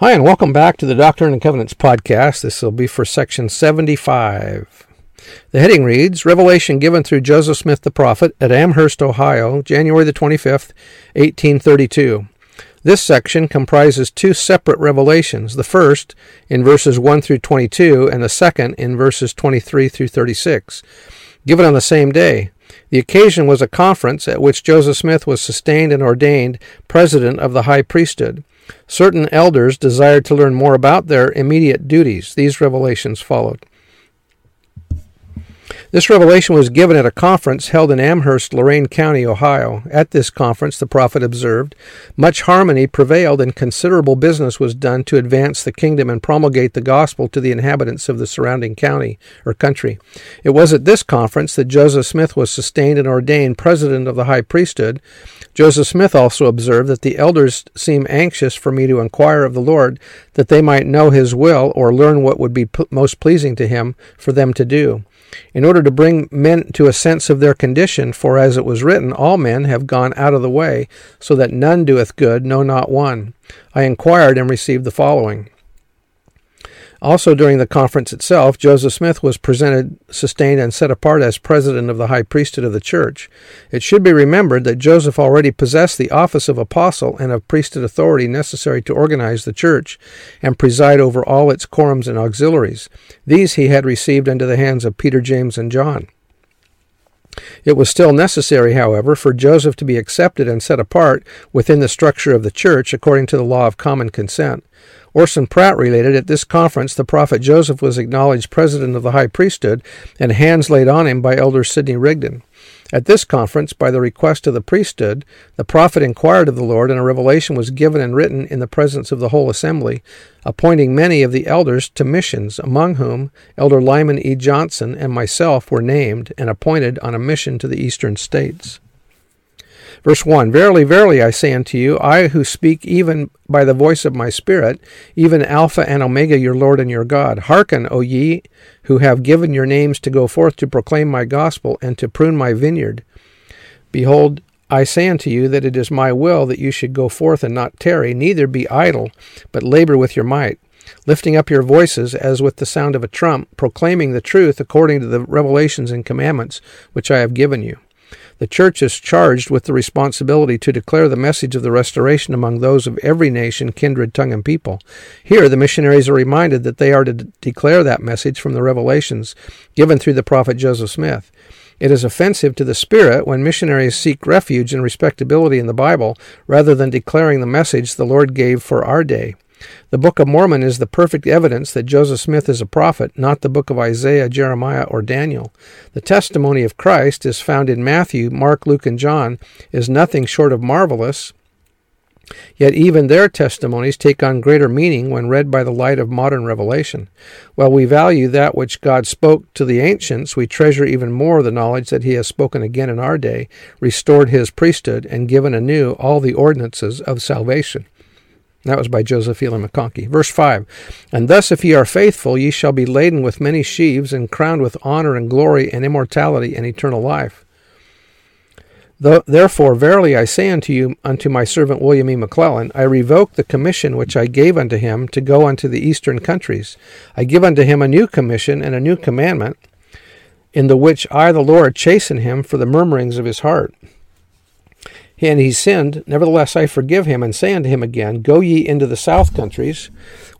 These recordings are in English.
Hi, and welcome back to the Doctrine and Covenants podcast. This will be for section 75. The heading reads Revelation given through Joseph Smith the prophet at Amherst, Ohio, January the 25th, 1832. This section comprises two separate revelations, the first in verses 1 through 22 and the second in verses 23 through 36, given on the same day. The occasion was a conference at which Joseph Smith was sustained and ordained president of the high priesthood. Certain elders desired to learn more about their immediate duties. These revelations followed. This revelation was given at a conference held in Amherst, Lorain County, Ohio. At this conference, the prophet observed, much harmony prevailed and considerable business was done to advance the kingdom and promulgate the gospel to the inhabitants of the surrounding county or country. It was at this conference that Joseph Smith was sustained and ordained president of the high priesthood. Joseph Smith also observed that the elders seem anxious for me to inquire of the Lord that they might know his will or learn what would be most pleasing to him for them to do in order to bring men to a sense of their condition, for as it was written, All men have gone out of the way, so that none doeth good, no, not one. I inquired and received the following. Also, during the conference itself, Joseph Smith was presented, sustained, and set apart as president of the high priesthood of the church. It should be remembered that Joseph already possessed the office of apostle and of priesthood authority necessary to organize the church and preside over all its quorums and auxiliaries. These he had received into the hands of Peter, James, and John. It was still necessary, however, for Joseph to be accepted and set apart within the structure of the church according to the law of common consent. Orson Pratt related at this conference the prophet Joseph was acknowledged president of the high priesthood and hands laid on him by Elder Sidney Rigdon. At this conference, by the request of the priesthood, the prophet inquired of the Lord, and a revelation was given and written in the presence of the whole assembly, appointing many of the elders to missions, among whom Elder Lyman E. Johnson and myself were named and appointed on a mission to the eastern states. Verse 1 Verily, verily, I say unto you, I who speak even by the voice of my Spirit, even Alpha and Omega, your Lord and your God. Hearken, O ye who have given your names to go forth to proclaim my gospel and to prune my vineyard. Behold, I say unto you that it is my will that you should go forth and not tarry, neither be idle, but labor with your might, lifting up your voices as with the sound of a trump, proclaiming the truth according to the revelations and commandments which I have given you. The church is charged with the responsibility to declare the message of the restoration among those of every nation, kindred, tongue, and people. Here, the missionaries are reminded that they are to declare that message from the revelations given through the prophet Joseph Smith. It is offensive to the Spirit when missionaries seek refuge and respectability in the Bible rather than declaring the message the Lord gave for our day. The Book of Mormon is the perfect evidence that Joseph Smith is a prophet, not the book of Isaiah, Jeremiah, or Daniel. The testimony of Christ is found in Matthew, Mark, Luke, and John, is nothing short of marvelous. Yet even their testimonies take on greater meaning when read by the light of modern revelation. While we value that which God spoke to the ancients, we treasure even more the knowledge that He has spoken again in our day, restored His priesthood, and given anew all the ordinances of salvation. That was by Joseph Fielding McConkie. Verse 5 And thus, if ye are faithful, ye shall be laden with many sheaves, and crowned with honor and glory and immortality and eternal life. Therefore, verily I say unto you, unto my servant William E. McLellin, I revoke the commission which I gave unto him to go unto the eastern countries. I give unto him a new commission and a new commandment, in the which I, the Lord, chasten him for the murmurings of his heart and he sinned. Nevertheless, I forgive him and say unto him again, Go ye into the south countries.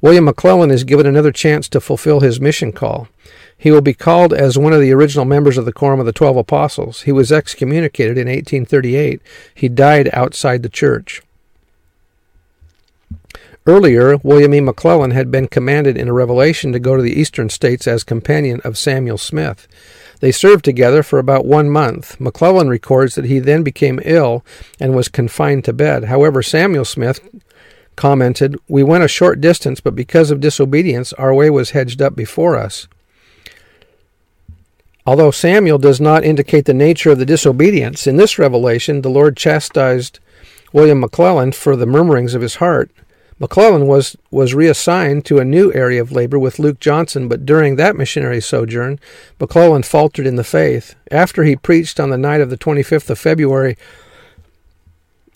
William McLellin is given another chance to fulfill his mission call. He will be called as one of the original members of the Quorum of the Twelve Apostles. He was excommunicated in 1838. He died outside the church. Earlier, William E. McLellin had been commanded in a revelation to go to the eastern states as companion of Samuel Smith. They served together for about one month. McLellin records that he then became ill and was confined to bed. However, Samuel Smith commented, We went a short distance, but because of disobedience, our way was hedged up before us. Although Samuel does not indicate the nature of the disobedience, in this revelation the Lord chastised William McLellin for the murmurings of his heart. McLellin was, was reassigned to a new area of labor with Luke Johnson, but during that missionary sojourn, McLellin faltered in the faith. After he preached on the night of the 25th of February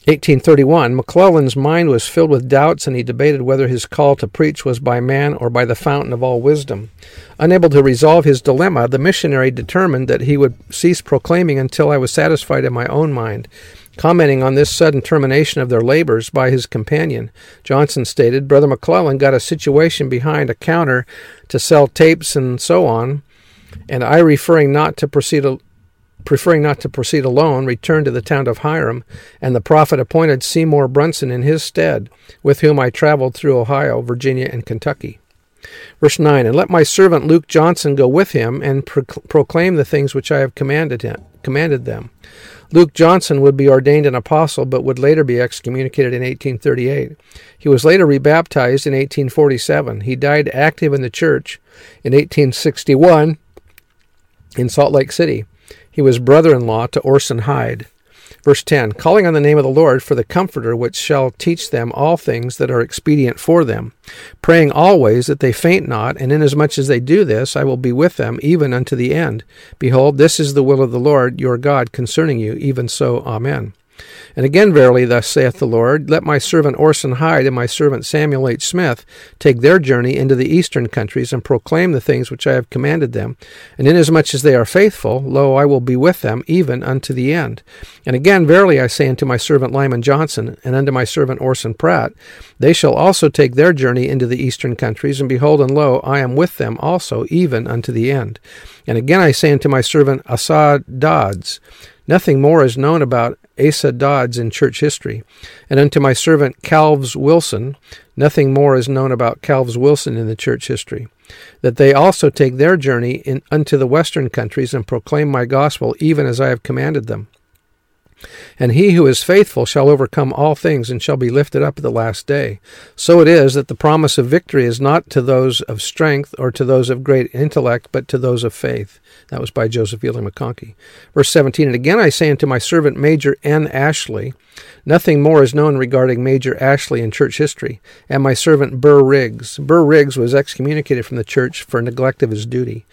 1831, McLellin's mind was filled with doubts and he debated whether his call to preach was by man or by the fountain of all wisdom. Unable to resolve his dilemma, the missionary determined that he would cease proclaiming until I was satisfied in my own mind. Commenting on this sudden termination of their labors by his companion, Johnson stated, Brother McLellin got a situation behind a counter to sell tapes and so on, and I, referring not to proceed, preferring not to proceed alone, returned to the town of Hiram, and the prophet appointed Seymour Brunson in his stead, with whom I traveled through Ohio, Virginia, and Kentucky. Verse 9 And let my servant Luke Johnson go with him and pro- proclaim the things which I have commanded him commanded them. Luke Johnson would be ordained an apostle, but would later be excommunicated in 1838. He was later rebaptized in 1847. He died active in the church in 1861 in Salt Lake City. He was brother in law to Orson Hyde. Verse 10 Calling on the name of the Lord for the Comforter, which shall teach them all things that are expedient for them, praying always that they faint not, and inasmuch as they do this, I will be with them even unto the end. Behold, this is the will of the Lord your God concerning you, even so, Amen. And again, verily, thus saith the Lord, Let my servant Orson Hyde and my servant Samuel H. Smith take their journey into the eastern countries and proclaim the things which I have commanded them. And inasmuch as they are faithful, lo, I will be with them even unto the end. And again, verily, I say unto my servant Lyman Johnson and unto my servant Orson Pratt, They shall also take their journey into the eastern countries, and behold, and lo, I am with them also even unto the end. And again I say unto my servant Asa Dodds, Nothing more is known about Asa Dodds in church history. And unto my servant Calves Wilson, nothing more is known about Calves Wilson in the church history. That they also take their journey in, unto the western countries and proclaim my gospel, even as I have commanded them. And he who is faithful shall overcome all things and shall be lifted up at the last day. So it is that the promise of victory is not to those of strength or to those of great intellect, but to those of faith. That was by Joseph Fielding McConkie. Verse 17 And again I say unto my servant Major N. Ashley, Nothing more is known regarding Major Ashley in church history, and my servant Burr Riggs. Burr Riggs was excommunicated from the church for neglect of his duty.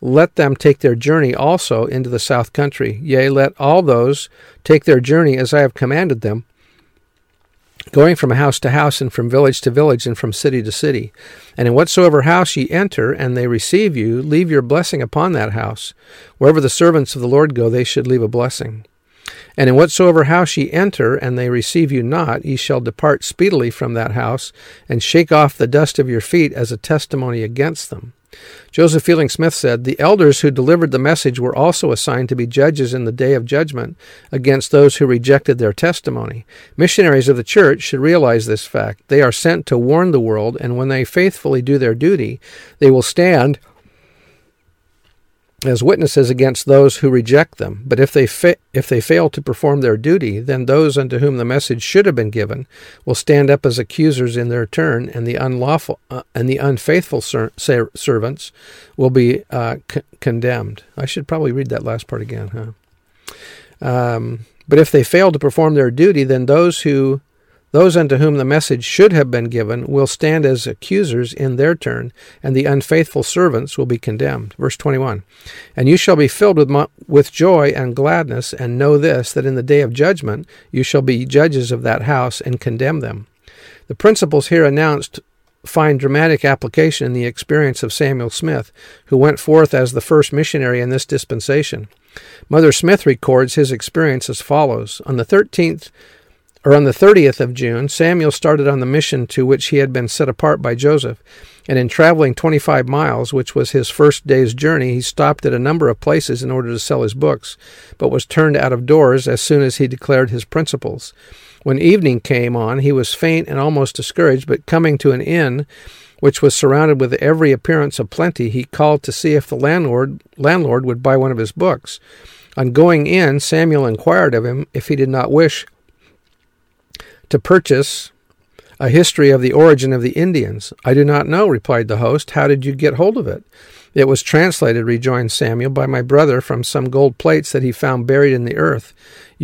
Let them take their journey also into the south country. Yea, let all those take their journey as I have commanded them, going from house to house, and from village to village, and from city to city. And in whatsoever house ye enter, and they receive you, leave your blessing upon that house. Wherever the servants of the Lord go, they should leave a blessing. And in whatsoever house ye enter, and they receive you not, ye shall depart speedily from that house, and shake off the dust of your feet as a testimony against them. Joseph Fielding Smith said, The elders who delivered the message were also assigned to be judges in the day of judgment against those who rejected their testimony. Missionaries of the church should realize this fact. They are sent to warn the world, and when they faithfully do their duty, they will stand as witnesses against those who reject them. But if they fa- if they fail to perform their duty, then those unto whom the message should have been given will stand up as accusers in their turn, and the unlawful uh, and the unfaithful ser- ser- servants will be uh, c- condemned. I should probably read that last part again, huh? Um, but if they fail to perform their duty, then those who those unto whom the message should have been given will stand as accusers in their turn, and the unfaithful servants will be condemned. Verse 21 And you shall be filled with, with joy and gladness, and know this, that in the day of judgment you shall be judges of that house and condemn them. The principles here announced find dramatic application in the experience of Samuel Smith, who went forth as the first missionary in this dispensation. Mother Smith records his experience as follows On the 13th or on the 30th of June, Samuel started on the mission to which he had been set apart by Joseph. And in traveling 25 miles, which was his first day's journey, he stopped at a number of places in order to sell his books, but was turned out of doors as soon as he declared his principles. When evening came on, he was faint and almost discouraged, but coming to an inn, which was surrounded with every appearance of plenty, he called to see if the landlord landlord would buy one of his books. On going in, Samuel inquired of him if he did not wish to purchase a history of the origin of the Indians. I do not know, replied the host. How did you get hold of it? It was translated, rejoined Samuel, by my brother from some gold plates that he found buried in the earth.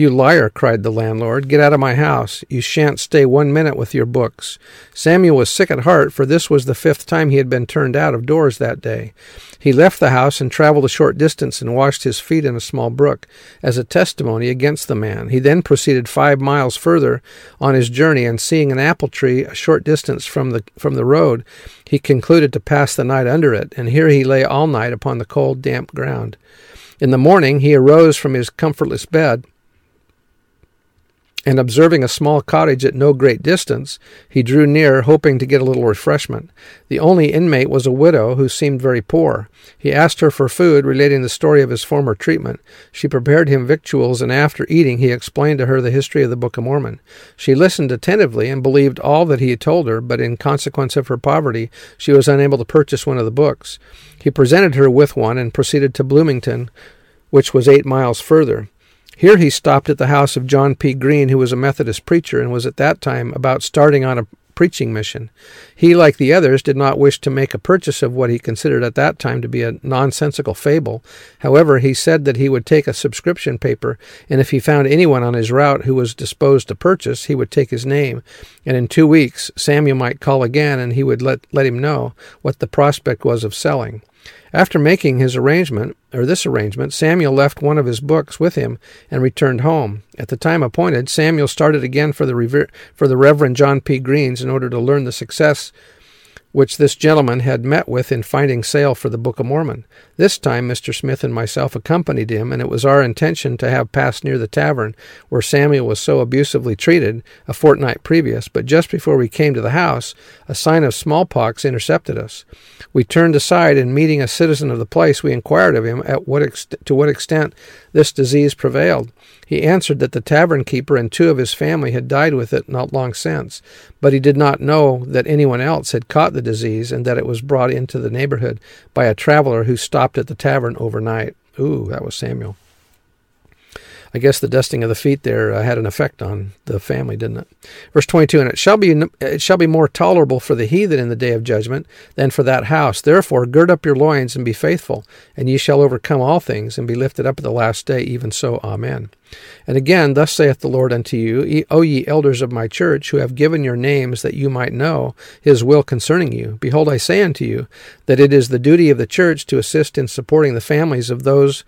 You liar, cried the landlord. Get out of my house. You shan't stay one minute with your books. Samuel was sick at heart, for this was the fifth time he had been turned out of doors that day. He left the house and traveled a short distance and washed his feet in a small brook, as a testimony against the man. He then proceeded five miles further on his journey, and seeing an apple tree a short distance from the from the road, he concluded to pass the night under it, and here he lay all night upon the cold, damp ground. In the morning he arose from his comfortless bed and observing a small cottage at no great distance, he drew near, hoping to get a little refreshment. The only inmate was a widow who seemed very poor. He asked her for food, relating the story of his former treatment. She prepared him victuals, and after eating, he explained to her the history of the Book of Mormon. She listened attentively and believed all that he had told her, but in consequence of her poverty, she was unable to purchase one of the books. He presented her with one and proceeded to Bloomington, which was eight miles further. Here he stopped at the house of John P. Greene, who was a Methodist preacher and was at that time about starting on a preaching mission. He, like the others, did not wish to make a purchase of what he considered at that time to be a nonsensical fable. However, he said that he would take a subscription paper, and if he found anyone on his route who was disposed to purchase, he would take his name. And in two weeks, Samuel might call again, and he would let, let him know what the prospect was of selling. After making his arrangement, or this arrangement, Samuel left one of his books with him and returned home. At the time appointed, Samuel started again for the, Rever- for the Reverend John P. Greene's in order to learn the success which this gentleman had met with in finding sale for the Book of Mormon. This time Mr. Smith and myself accompanied him, and it was our intention to have passed near the tavern where Samuel was so abusively treated a fortnight previous, but just before we came to the house, a sign of smallpox intercepted us. We turned aside, and meeting a citizen of the place, we inquired of him at what ex- to what extent this disease prevailed. He answered that the tavern keeper and two of his family had died with it not long since, but he did not know that anyone else had caught the disease and that it was brought into the neighborhood by a traveler who stopped at the tavern overnight. Ooh, that was Samuel. I guess the dusting of the feet there uh, had an effect on the family, didn't it? Verse 22, And it shall, be, it shall be more tolerable for the heathen in the day of judgment than for that house. Therefore gird up your loins and be faithful, and ye shall overcome all things, and be lifted up at the last day. Even so, Amen. And again, thus saith the Lord unto you, O ye elders of my church, who have given your names that you might know his will concerning you. Behold, I say unto you, that it is the duty of the church to assist in supporting the families of those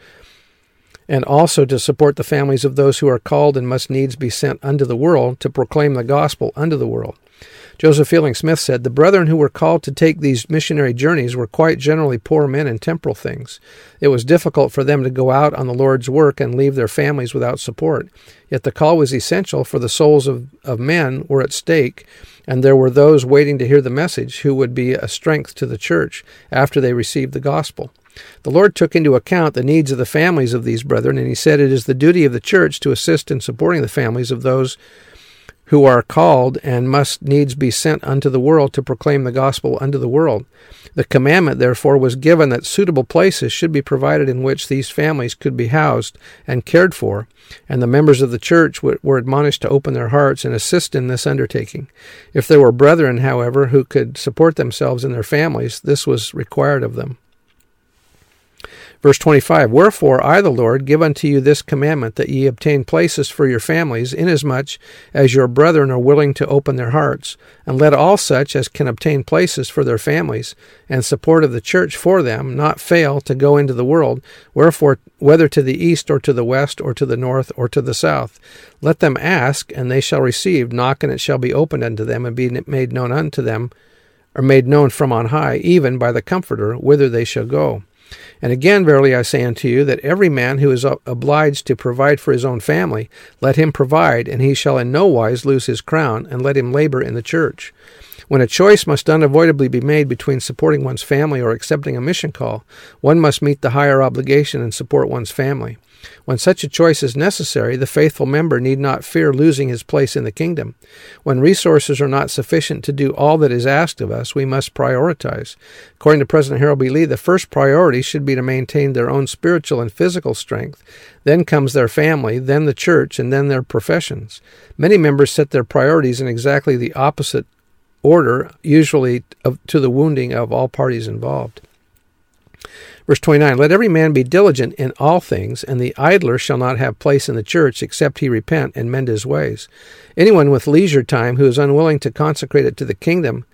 and also to support the families of those who are called and must needs be sent unto the world to proclaim the gospel unto the world. Joseph Fielding Smith said, The brethren who were called to take these missionary journeys were quite generally poor men in temporal things. It was difficult for them to go out on the Lord's work and leave their families without support. Yet the call was essential, for the souls of, of men were at stake, and there were those waiting to hear the message who would be a strength to the church after they received the gospel. The Lord took into account the needs of the families of these brethren, and he said it is the duty of the church to assist in supporting the families of those who are called and must needs be sent unto the world to proclaim the gospel unto the world. The commandment, therefore, was given that suitable places should be provided in which these families could be housed and cared for, and the members of the church were admonished to open their hearts and assist in this undertaking. If there were brethren, however, who could support themselves and their families, this was required of them. Verse 25 Wherefore I, the Lord, give unto you this commandment, that ye obtain places for your families, inasmuch as your brethren are willing to open their hearts. And let all such as can obtain places for their families, and support of the church for them, not fail to go into the world, wherefore, whether to the east, or to the west, or to the north, or to the south. Let them ask, and they shall receive. Knock, and it shall be opened unto them, and be made known unto them, or made known from on high, even by the Comforter, whither they shall go. And again, verily I say unto you, that every man who is obliged to provide for his own family, let him provide, and he shall in no wise lose his crown, and let him labor in the church. When a choice must unavoidably be made between supporting one's family or accepting a mission call, one must meet the higher obligation and support one's family. When such a choice is necessary, the faithful member need not fear losing his place in the kingdom. When resources are not sufficient to do all that is asked of us, we must prioritize. According to President Harold B. Lee, the first priority should be to maintain their own spiritual and physical strength. Then comes their family, then the church, and then their professions. Many members set their priorities in exactly the opposite order, usually to the wounding of all parties involved. Verse 29 Let every man be diligent in all things, and the idler shall not have place in the church, except he repent and mend his ways. Anyone with leisure time who is unwilling to consecrate it to the kingdom,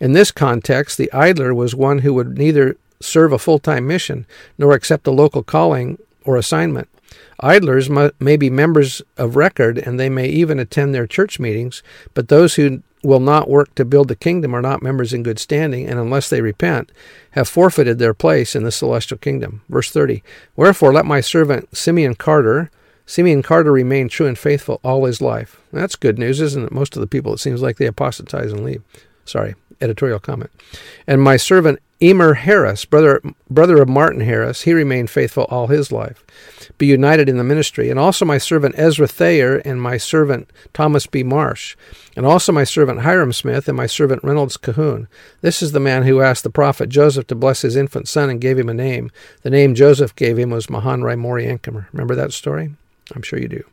in this context, the idler was one who would neither serve a full time mission nor accept a local calling or assignment. Idlers may be members of record and they may even attend their church meetings, but those who will not work to build the kingdom are not members in good standing, and unless they repent, have forfeited their place in the celestial kingdom. Verse 30 Wherefore let my servant Simeon Carter, Simeon Carter remain true and faithful all his life. That's good news, isn't it? Most of the people, it seems like they apostatize and leave. Sorry, editorial comment. And my servant Emer Harris, brother brother of Martin Harris, he remained faithful all his life. Be united in the ministry. And also my servant Ezra Thayre and my servant Thomas B. Marsh. And also my servant Hyrum Smith and my servant Reynolds Cahoon. This is the man who asked the prophet Joseph to bless his infant son and gave him a name. The name Joseph gave him was Mahonri Moriancumer. Remember that story? I'm sure you do.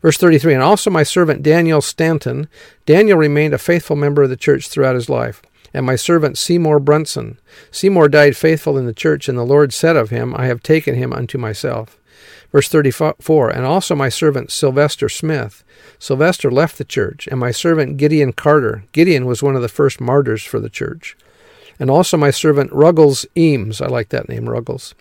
Verse 33 And also my servant Daniel Stanton. Daniel remained a faithful member of the church throughout his life and my servant Seymour Brunson. Seymour died faithful in the church, and the Lord said of him, I have taken him unto myself. Verse 34 And also my servant Sylvester Smith. Sylvester left the church, and my servant Gideon Carter. Gideon was one of the first martyrs for the church. And also my servant Ruggles Eames. I like that name, Ruggles.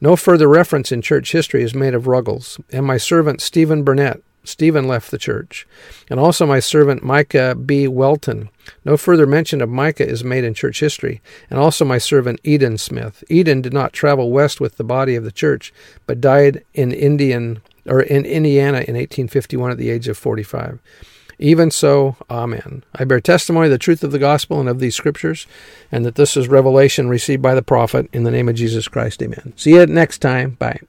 No further reference in church history is made of Ruggles. And my servant Stephen Burnett. Stephen left the church. And also my servant Micah B. Welton. No further mention of Micah is made in church history. And also my servant Eden Smith. Eden did not travel west with the body of the church, but died in Indian or in Indiana in 1851 at the age of 45. Even so, Amen. I bear testimony of the truth of the gospel and of these scriptures, and that this is revelation received by the prophet in the name of Jesus Christ. Amen. See you next time. Bye.